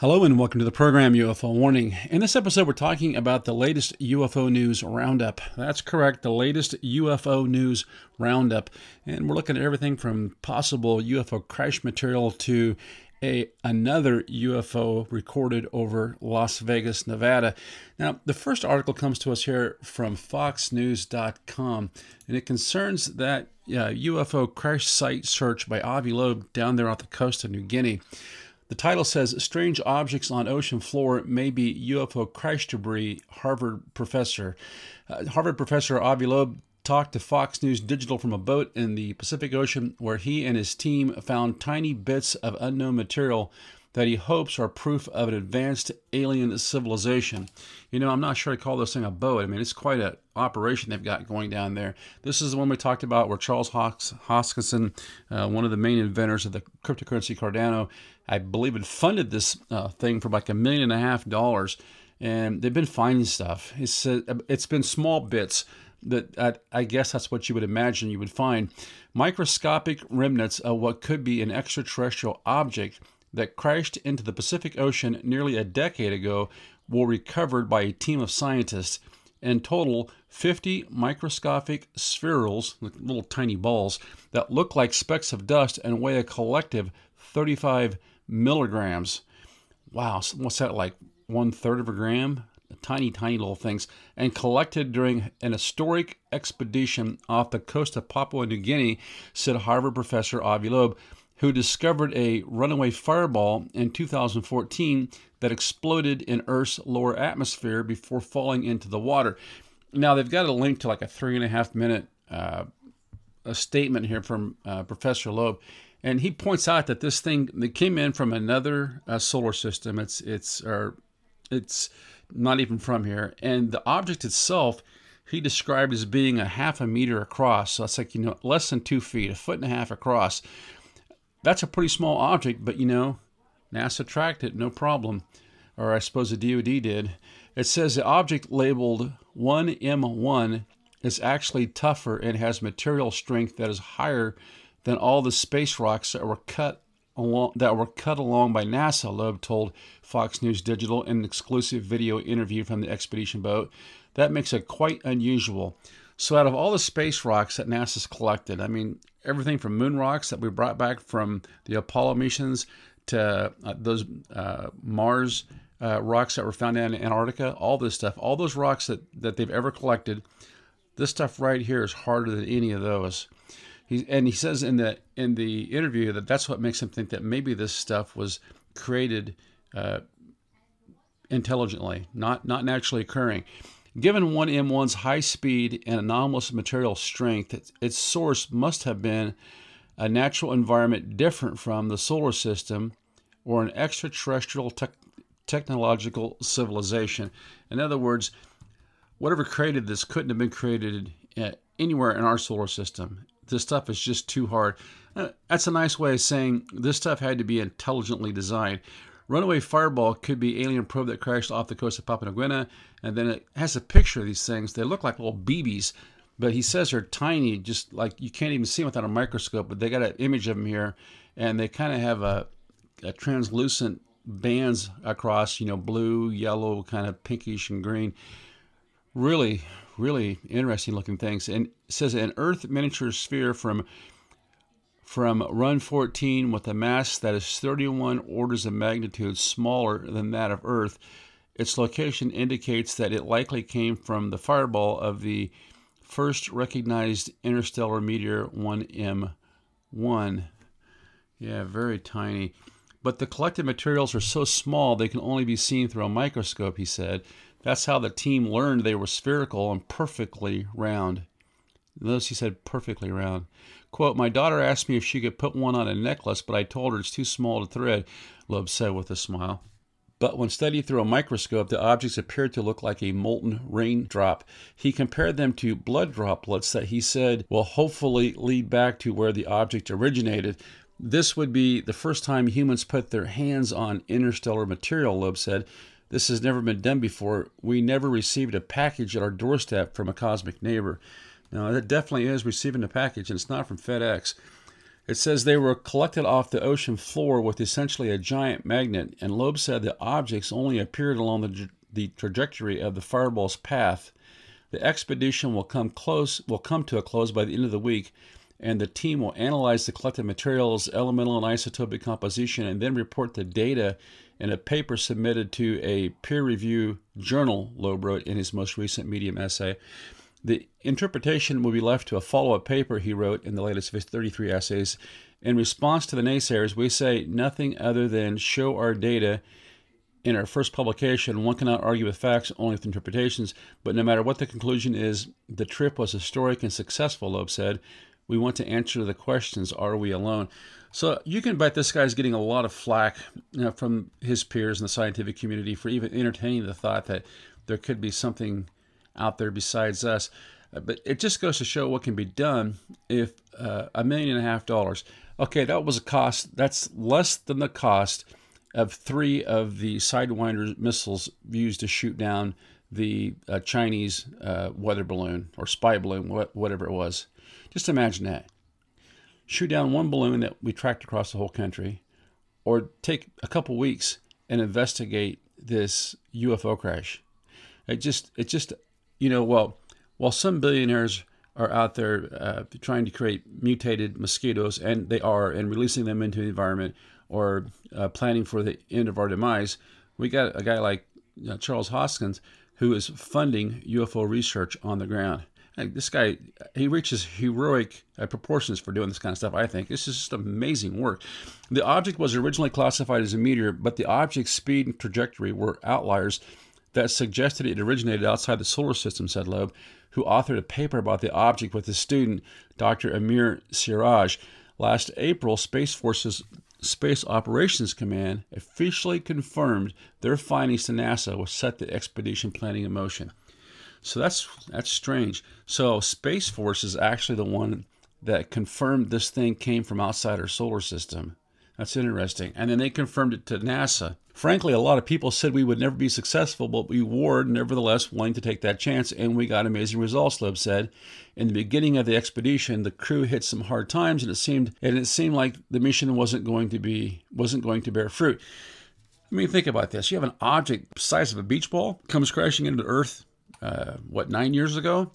Hello and welcome to the program UFO Warning. In this episode, we're talking about the latest UFO news roundup. That's correct, the latest UFO news roundup. And we're looking at everything from possible UFO crash material to a another UFO recorded over Las Vegas, Nevada. Now, the first article comes to us here from foxnews.com and it concerns that uh, UFO crash site search by Avi Loeb down there off the coast of New Guinea. The title says Strange Objects on Ocean Floor May Be UFO Crash Debris, Harvard professor. Uh, Harvard professor Avi Loeb talked to Fox News Digital from a boat in the Pacific Ocean where he and his team found tiny bits of unknown material that he hopes are proof of an advanced alien civilization. You know, I'm not sure I call this thing a boat. I mean, it's quite an operation they've got going down there. This is the one we talked about where Charles Hoskinson, uh, one of the main inventors of the cryptocurrency Cardano, I believe had funded this uh, thing for like a million and a half dollars. And they've been finding stuff. It's, uh, it's been small bits that I, I guess that's what you would imagine you would find. Microscopic remnants of what could be an extraterrestrial object that crashed into the Pacific Ocean nearly a decade ago were recovered by a team of scientists. In total, 50 microscopic spherules, little tiny balls, that look like specks of dust and weigh a collective 35 milligrams. Wow, what's that like? One third of a gram? Tiny, tiny little things. And collected during an historic expedition off the coast of Papua New Guinea, said Harvard professor Avi Loeb who discovered a runaway fireball in 2014 that exploded in Earth's lower atmosphere before falling into the water. Now, they've got a link to like a three and a half minute uh, a statement here from uh, Professor Loeb. And he points out that this thing that came in from another uh, solar system. It's it's or it's not even from here. And the object itself, he described as being a half a meter across. So that's like you know less than two feet, a foot and a half across. That's a pretty small object, but you know, NASA tracked it, no problem. Or I suppose the DoD did. It says the object labeled 1M1 is actually tougher and has material strength that is higher than all the space rocks that were cut along that were cut along by NASA, Loeb told Fox News Digital in an exclusive video interview from the expedition boat. That makes it quite unusual. So, out of all the space rocks that NASA's collected, I mean, everything from moon rocks that we brought back from the Apollo missions to uh, those uh, Mars uh, rocks that were found in Antarctica, all this stuff, all those rocks that, that they've ever collected, this stuff right here is harder than any of those. He, and he says in the in the interview that that's what makes him think that maybe this stuff was created uh, intelligently, not not naturally occurring. Given 1M1's high speed and anomalous material strength, its source must have been a natural environment different from the solar system or an extraterrestrial te- technological civilization. In other words, whatever created this couldn't have been created uh, anywhere in our solar system. This stuff is just too hard. Uh, that's a nice way of saying this stuff had to be intelligently designed. Runaway Fireball could be alien probe that crashed off the coast of Papua New Guinea, and then it has a picture of these things. They look like little BBs, but he says they're tiny, just like you can't even see them without a microscope. But they got an image of them here, and they kind of have a, a translucent bands across, you know, blue, yellow, kind of pinkish and green. Really, really interesting looking things. And says an Earth miniature sphere from from Run 14 with a mass that is 31 orders of magnitude smaller than that of Earth. Its location indicates that it likely came from the fireball of the first recognized interstellar meteor 1M1. Yeah, very tiny. But the collected materials are so small they can only be seen through a microscope, he said. That's how the team learned they were spherical and perfectly round. Notice he said perfectly round. Quote, My daughter asked me if she could put one on a necklace, but I told her it's too small to thread, Loeb said with a smile. But when studied through a microscope, the objects appeared to look like a molten raindrop. He compared them to blood droplets that he said will hopefully lead back to where the object originated. This would be the first time humans put their hands on interstellar material, Loeb said. This has never been done before. We never received a package at our doorstep from a cosmic neighbor. Now, that definitely is receiving a package, and it's not from FedEx. It says they were collected off the ocean floor with essentially a giant magnet, and Loeb said the objects only appeared along the, the trajectory of the fireball's path. The expedition will come close will come to a close by the end of the week, and the team will analyze the collected materials, elemental and isotopic composition, and then report the data in a paper submitted to a peer review journal, Loeb wrote in his most recent Medium essay. The interpretation will be left to a follow up paper he wrote in the latest of his 33 essays. In response to the naysayers, we say nothing other than show our data in our first publication. One cannot argue with facts, only with interpretations. But no matter what the conclusion is, the trip was historic and successful, Loeb said. We want to answer the questions Are we alone? So you can bet this guy's getting a lot of flack you know, from his peers in the scientific community for even entertaining the thought that there could be something out there besides us. Uh, but it just goes to show what can be done if uh, a million and a half dollars. Okay, that was a cost. That's less than the cost of three of the Sidewinder missiles used to shoot down the uh, Chinese uh, weather balloon or spy balloon, whatever it was. Just imagine that. Shoot down one balloon that we tracked across the whole country, or take a couple weeks and investigate this UFO crash. It just, it just, you know, well, while some billionaires are out there uh, trying to create mutated mosquitoes, and they are, and releasing them into the environment, or uh, planning for the end of our demise, we got a guy like uh, Charles Hoskins who is funding UFO research on the ground. This guy, he reaches heroic uh, proportions for doing this kind of stuff, I think. This is just amazing work. The object was originally classified as a meteor, but the object's speed and trajectory were outliers that suggested it originated outside the solar system, said Loeb, who authored a paper about the object with his student, Dr. Amir Siraj. Last April, Space Force's Space Operations Command officially confirmed their findings to NASA, which set the expedition planning in motion. So that's that's strange. So Space Force is actually the one that confirmed this thing came from outside our solar system. That's interesting. And then they confirmed it to NASA. Frankly, a lot of people said we would never be successful, but we were nevertheless willing to take that chance, and we got amazing results. Loeb said. In the beginning of the expedition, the crew hit some hard times, and it seemed and it seemed like the mission wasn't going to be wasn't going to bear fruit. I mean, think about this: you have an object the size of a beach ball comes crashing into Earth. Uh, what nine years ago?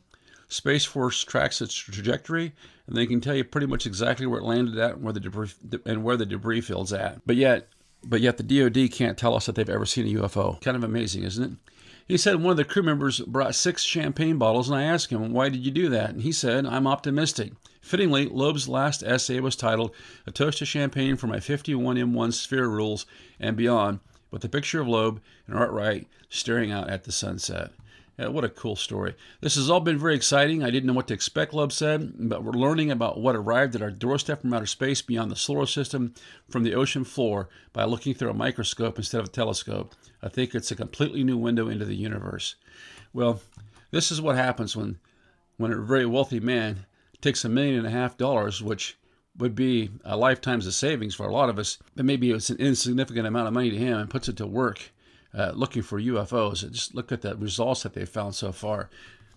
Space Force tracks its trajectory, and they can tell you pretty much exactly where it landed at and where the debris and where the debris field's at. But yet, but yet the DoD can't tell us that they've ever seen a UFO. Kind of amazing, isn't it? He said one of the crew members brought six champagne bottles, and I asked him, Why did you do that? And he said, I'm optimistic. Fittingly, Loeb's last essay was titled A Toast to Champagne for My 51M1 Spherules and Beyond, with a picture of Loeb and Art Wright staring out at the sunset. Yeah, what a cool story. This has all been very exciting. I didn't know what to expect, Loeb said, but we're learning about what arrived at our doorstep from outer space beyond the solar system from the ocean floor by looking through a microscope instead of a telescope. I think it's a completely new window into the universe. Well, this is what happens when, when a very wealthy man takes a million and a half dollars, which would be a lifetime's of savings for a lot of us, but maybe it's an insignificant amount of money to him, and puts it to work uh, looking for UFOs. Just look at the results that they've found so far.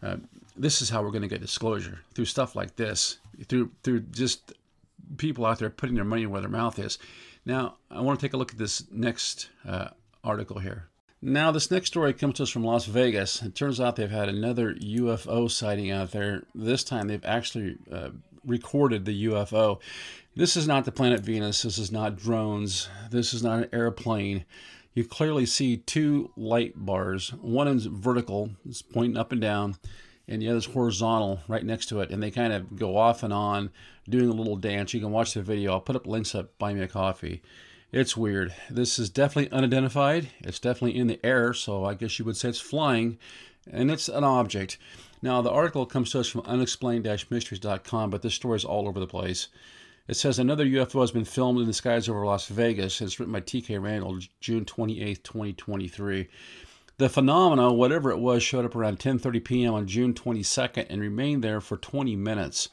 Uh, this is how we're going to get disclosure through stuff like this, through through just people out there putting their money where their mouth is. Now, I want to take a look at this next uh, article here. Now, this next story comes to us from Las Vegas. It turns out they've had another UFO sighting out there. This time, they've actually uh, recorded the UFO. This is not the planet Venus. This is not drones. This is not an airplane you clearly see two light bars. One is vertical, it's pointing up and down, and the other is horizontal right next to it. And they kind of go off and on, doing a little dance. You can watch the video. I'll put up links up, buy me a coffee. It's weird. This is definitely unidentified. It's definitely in the air, so I guess you would say it's flying, and it's an object. Now, the article comes to us from unexplained-mysteries.com, but this story is all over the place. It says another UFO has been filmed in the skies over Las Vegas. It's written by T.K. Randall, June 28, 2023. The phenomena, whatever it was, showed up around 10:30 p.m. on June 22nd and remained there for 20 minutes.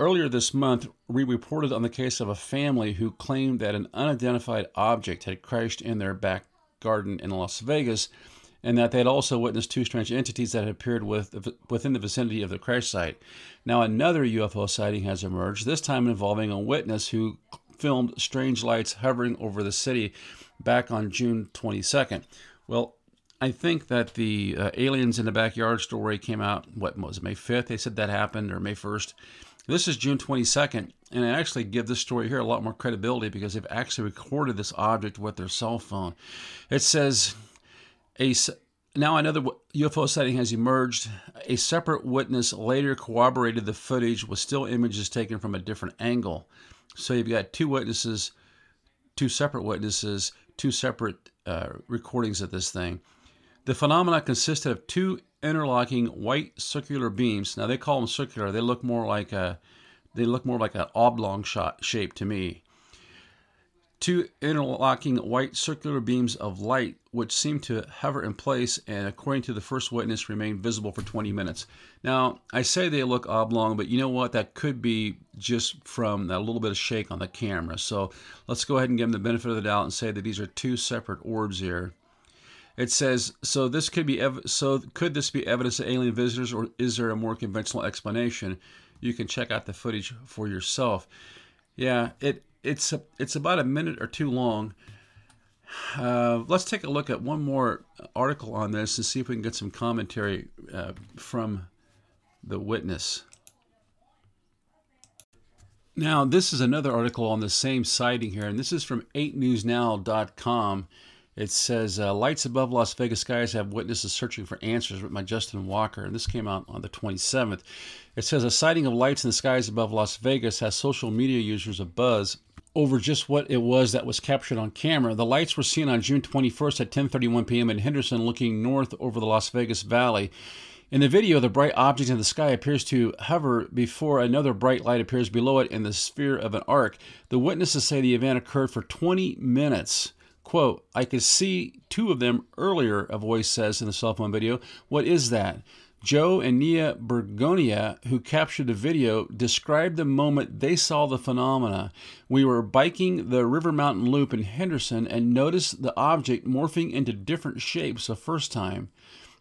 Earlier this month, we reported on the case of a family who claimed that an unidentified object had crashed in their back garden in Las Vegas and that they had also witnessed two strange entities that had appeared with, within the vicinity of the crash site. Now, another UFO sighting has emerged, this time involving a witness who filmed strange lights hovering over the city back on June 22nd. Well, I think that the uh, aliens in the backyard story came out, what was it, May 5th? They said that happened, or May 1st. This is June 22nd, and I actually give this story here a lot more credibility because they've actually recorded this object with their cell phone. It says, a, now another UFO sighting has emerged. A separate witness later corroborated the footage with still images taken from a different angle. So you've got two witnesses, two separate witnesses, two separate uh, recordings of this thing. The phenomena consisted of two interlocking white circular beams. Now they call them circular. They look more like a they look more like an oblong shot shape to me. Two interlocking white circular beams of light, which seemed to hover in place and, according to the first witness, remained visible for 20 minutes. Now, I say they look oblong, but you know what? That could be just from that little bit of shake on the camera. So let's go ahead and give them the benefit of the doubt and say that these are two separate orbs here. It says, so this could be ev- so could this be evidence of alien visitors, or is there a more conventional explanation? You can check out the footage for yourself. Yeah, it it's a, it's about a minute or two long. Uh, let's take a look at one more article on this and see if we can get some commentary uh, from the witness. Now, this is another article on the same sighting here, and this is from 8newsnow.com. It says uh, lights above Las Vegas skies have witnesses searching for answers written by Justin Walker, and this came out on the 27th. It says a sighting of lights in the skies above Las Vegas has social media users abuzz over just what it was that was captured on camera. The lights were seen on June 21st at 10:31 p.m. in Henderson, looking north over the Las Vegas Valley. In the video, the bright object in the sky appears to hover before another bright light appears below it in the sphere of an arc. The witnesses say the event occurred for 20 minutes. Quote, I could see two of them earlier, a voice says in the cell phone video. What is that? Joe and Nia Bergonia, who captured the video, described the moment they saw the phenomena. We were biking the River Mountain Loop in Henderson and noticed the object morphing into different shapes the first time.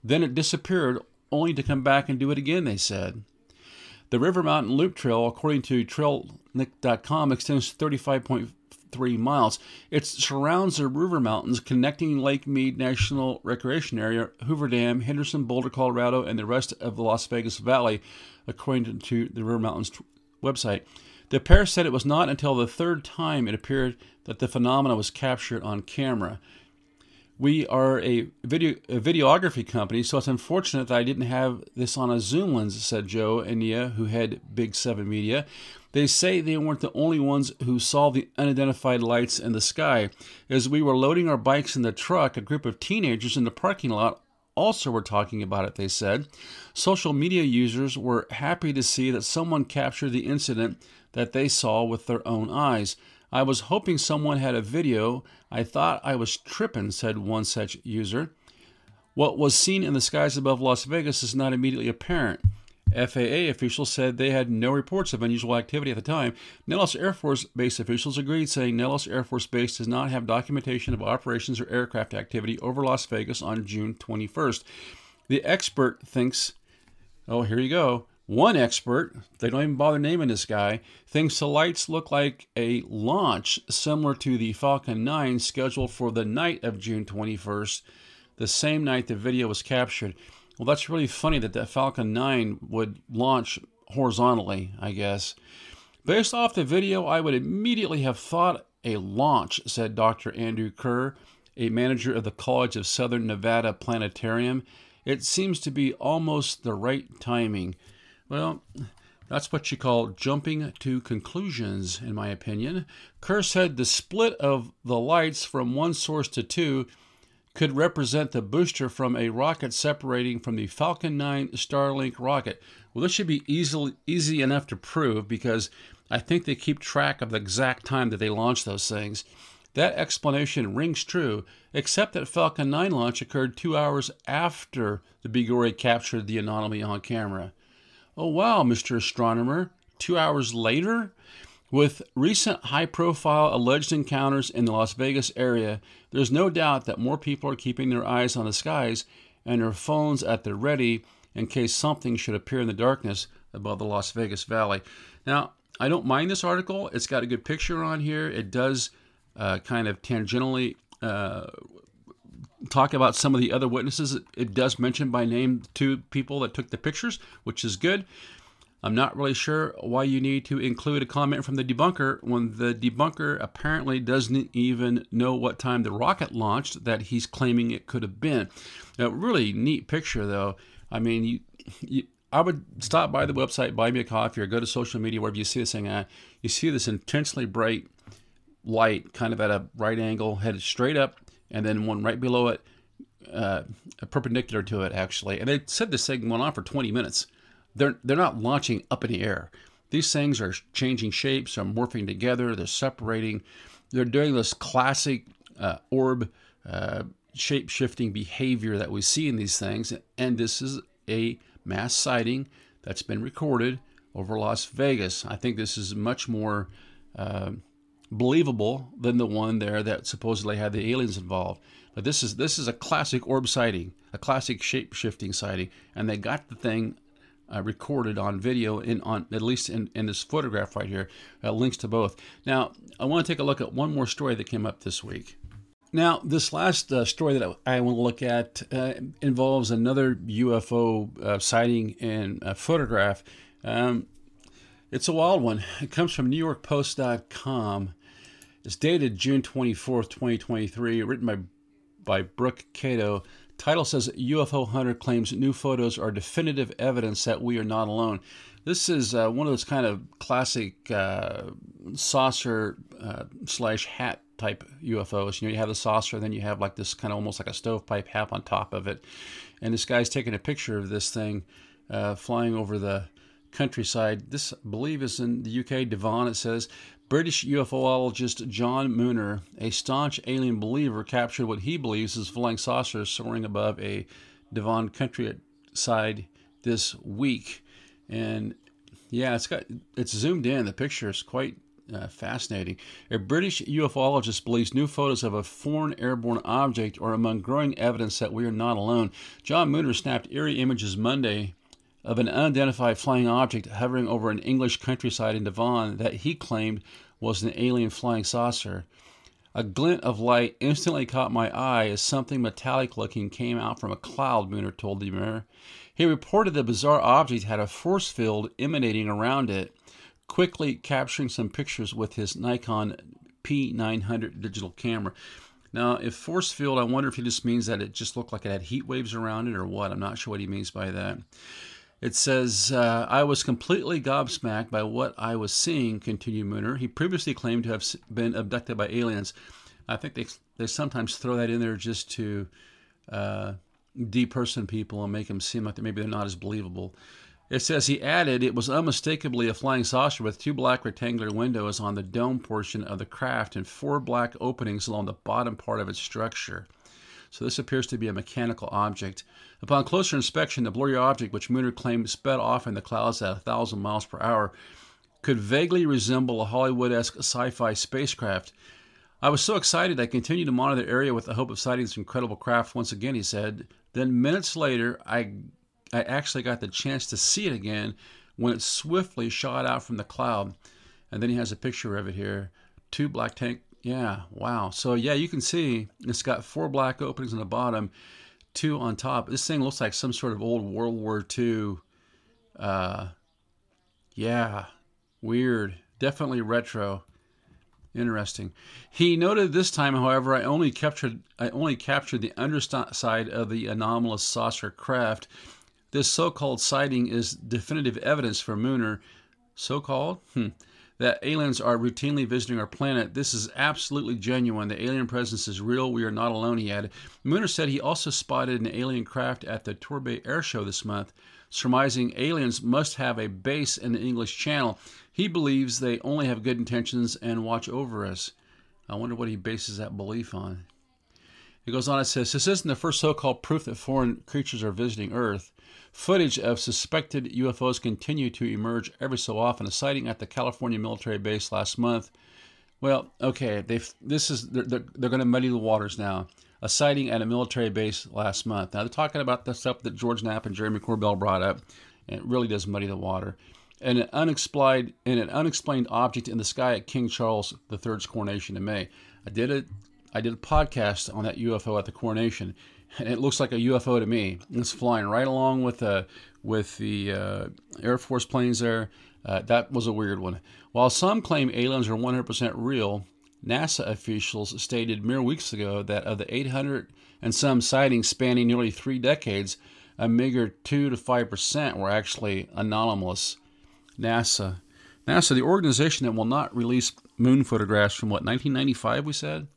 Then it disappeared, only to come back and do it again, they said. The River Mountain Loop Trail, according to traillink.com, extends 35.5 three miles. It surrounds the river mountains connecting Lake Mead National Recreation Area, Hoover Dam, Henderson, Boulder, Colorado, and the rest of the Las Vegas Valley, according to the River Mountains website. The pair said it was not until the third time it appeared that the phenomena was captured on camera. We are a video a videography company, so it's unfortunate that I didn't have this on a zoom lens, said Joe and Nia, who head Big Seven Media. They say they weren't the only ones who saw the unidentified lights in the sky. As we were loading our bikes in the truck, a group of teenagers in the parking lot also were talking about it, they said. Social media users were happy to see that someone captured the incident that they saw with their own eyes. I was hoping someone had a video. I thought I was tripping, said one such user. What was seen in the skies above Las Vegas is not immediately apparent. FAA officials said they had no reports of unusual activity at the time. Nellis Air Force Base officials agreed, saying Nellis Air Force Base does not have documentation of operations or aircraft activity over Las Vegas on June 21st. The expert thinks, oh, here you go. One expert, they don't even bother naming this guy, thinks the lights look like a launch similar to the Falcon 9 scheduled for the night of June 21st, the same night the video was captured. Well, that's really funny that that Falcon 9 would launch horizontally, I guess. Based off the video, I would immediately have thought a launch, said Dr. Andrew Kerr, a manager of the College of Southern Nevada Planetarium. It seems to be almost the right timing. Well, that's what you call jumping to conclusions, in my opinion. Kerr said the split of the lights from one source to two could represent the booster from a rocket separating from the Falcon 9 Starlink rocket. Well, this should be easily, easy enough to prove because I think they keep track of the exact time that they launch those things. That explanation rings true, except that Falcon 9 launch occurred two hours after the Bigori captured the anomaly on camera. Oh, wow, Mr. Astronomer, two hours later? With recent high profile alleged encounters in the Las Vegas area, there's no doubt that more people are keeping their eyes on the skies and their phones at the ready in case something should appear in the darkness above the Las Vegas Valley. Now, I don't mind this article. It's got a good picture on here. It does uh, kind of tangentially uh, talk about some of the other witnesses. It does mention by name two people that took the pictures, which is good. I'm not really sure why you need to include a comment from the debunker when the debunker apparently doesn't even know what time the rocket launched that he's claiming it could have been. A really neat picture, though. I mean, you, you, I would stop by the website, buy me a coffee, or go to social media wherever you see this thing. You see this intensely bright light, kind of at a right angle, headed straight up, and then one right below it, uh, perpendicular to it, actually. And they said this thing went on for 20 minutes they're they're not launching up in the air. These things are changing shapes, are morphing together, they're separating. They're doing this classic uh, orb uh, shape shifting behavior that we see in these things, and this is a mass sighting that's been recorded over Las Vegas. I think this is much more uh, believable than the one there that supposedly had the aliens involved. But this is this is a classic orb sighting, a classic shape shifting sighting, and they got the thing uh, recorded on video in on at least in, in this photograph right here uh, links to both. Now i want to take a look at one more story that came up this week. Now this last uh, story that i, want to look at uh, involves another ufo uh, sighting and photograph. Um, it's a wild one. It comes from newyorkpost.com it's dated june 24th 2023 written by by brooke cato Title says UFO hunter claims new photos are definitive evidence that we are not alone. This is uh, one of those kind of classic uh, saucer uh, slash hat type UFOs. You know, you have the saucer, then you have like this kind of almost like a stovepipe hat on top of it. And this guy's taking a picture of this thing uh, flying over the countryside. This, I believe, is in the UK, Devon, it says. British UFOologist John Mooner, a staunch alien believer, captured what he believes is flying saucers soaring above a Devon countryside this week. And yeah, it's got it's zoomed in. The picture is quite uh, fascinating. A British ufologist believes new photos of a foreign airborne object are among growing evidence that we are not alone. John Mooner snapped eerie images Monday of an unidentified flying object hovering over an English countryside in Devon that he claimed was an alien flying saucer. A glint of light instantly caught my eye as something metallic looking came out from a cloud, Mooner told the Mirror. He reported the bizarre object had a force field emanating around it, quickly capturing some pictures with his Nikon P900 digital camera. Now, if force field, I wonder if he just means that it just looked like it had heat waves around it or what. I'm not sure what he means by that. It says, uh, I was completely gobsmacked by what I was seeing, continued Mooner. He previously claimed to have been abducted by aliens. I think they, they sometimes throw that in there just to uh, deperson people and make them seem like maybe they're not as believable. It says he added it was unmistakably a flying saucer with two black rectangular windows on the dome portion of the craft and four black openings along the bottom part of its structure. So this appears to be a mechanical object. Upon closer inspection, the blurry object, which Mooner claimed sped off in the clouds at 1,000 miles per hour, could vaguely resemble a Hollywood esque sci fi spacecraft. I was so excited I continued to monitor the area with the hope of sighting this incredible craft once again, he said. Then, minutes later, I, I actually got the chance to see it again when it swiftly shot out from the cloud. And then he has a picture of it here. Two black tank. Yeah, wow. So, yeah, you can see it's got four black openings on the bottom two on top. This thing looks like some sort of old World War II. Uh, yeah, weird. Definitely retro. Interesting. He noted this time, however, I only captured I only captured the underside of the anomalous saucer craft. This so-called sighting is definitive evidence for Mooner. So-called? Hmm that aliens are routinely visiting our planet. This is absolutely genuine. The alien presence is real. We are not alone, he added. Mooner said he also spotted an alien craft at the Torbay Air Show this month, surmising aliens must have a base in the English Channel. He believes they only have good intentions and watch over us. I wonder what he bases that belief on. He goes on, it says, This isn't the first so called proof that foreign creatures are visiting Earth. Footage of suspected UFOs continue to emerge every so often. A sighting at the California military base last month. Well, okay, they this is they're, they're, they're going to muddy the waters now. A sighting at a military base last month. Now they're talking about the stuff that George Knapp and Jeremy Corbell brought up, and it really does muddy the water. And an unexplained and an unexplained object in the sky at King Charles III's coronation in May. I did a I did a podcast on that UFO at the coronation, and it looks like a UFO to me. It's flying right along with the with the uh, Air Force planes there. Uh, that was a weird one. While some claim aliens are 100% real, NASA officials stated mere weeks ago that of the 800 and some sightings spanning nearly three decades, a meager 2 to 5% were actually anomalous. NASA. NASA, the organization that will not release moon photographs from what, 1995, we said?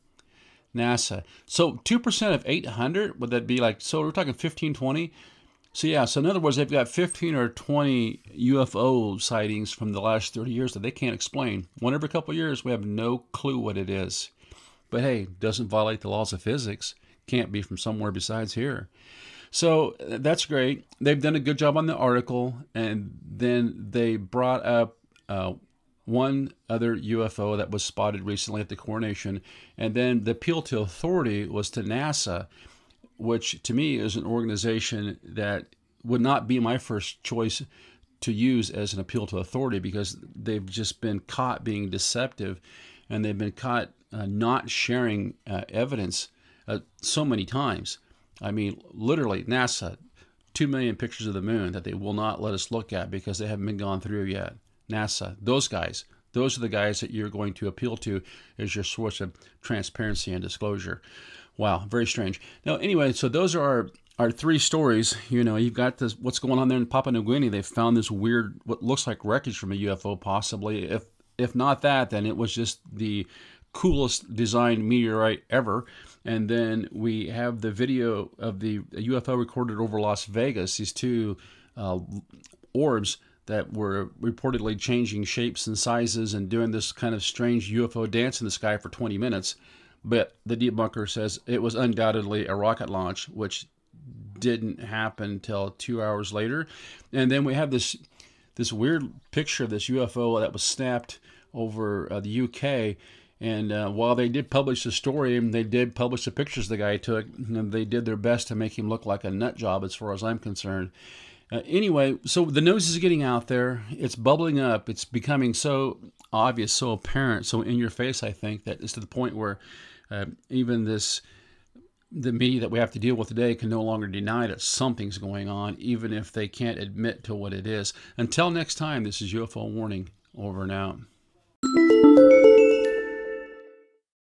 NASA. So 2% of 800, would that be like, so we're talking 15, 20? So yeah, so in other words, they've got 15 or 20 UFO sightings from the last 30 years that they can't explain. One every couple years, we have no clue what it is. But hey, doesn't violate the laws of physics. Can't be from somewhere besides here. So that's great. They've done a good job on the article, and then they brought up uh, one other UFO that was spotted recently at the coronation, and then the appeal to authority was to NASA, which to me is an organization that would not be my first choice to use as an appeal to authority because they've just been caught being deceptive and they've been caught uh, not sharing uh, evidence uh, so many times. I mean, literally, NASA, 2 million pictures of the moon that they will not let us look at because they haven't been gone through yet. NASA, those guys, those are the guys that you're going to appeal to as your source of transparency and disclosure. Wow, very strange. Now, anyway, so those are our, our three stories. You know, you've got this what's going on there in Papua New Guinea. They found this weird, what looks like wreckage from a UFO, possibly. If if not that, then it was just the coolest designed meteorite ever. And then we have the video of the UFO recorded over Las Vegas. These two uh, orbs that were reportedly changing shapes and sizes and doing this kind of strange UFO dance in the sky for 20 minutes. But the debunker says it was undoubtedly a rocket launch, which didn't happen until two hours later. And then we have this this weird picture of this UFO that was snapped over uh, the UK. And uh, while they did publish the story and they did publish the pictures the guy took, and they did their best to make him look like a nut job, as far as I'm concerned. Uh, anyway, so the news is getting out there. It's bubbling up. It's becoming so obvious, so apparent, so in your face. I think that it's to the point where uh, even this the media that we have to deal with today can no longer deny that something's going on, even if they can't admit to what it is. Until next time, this is UFO Warning. Over and out.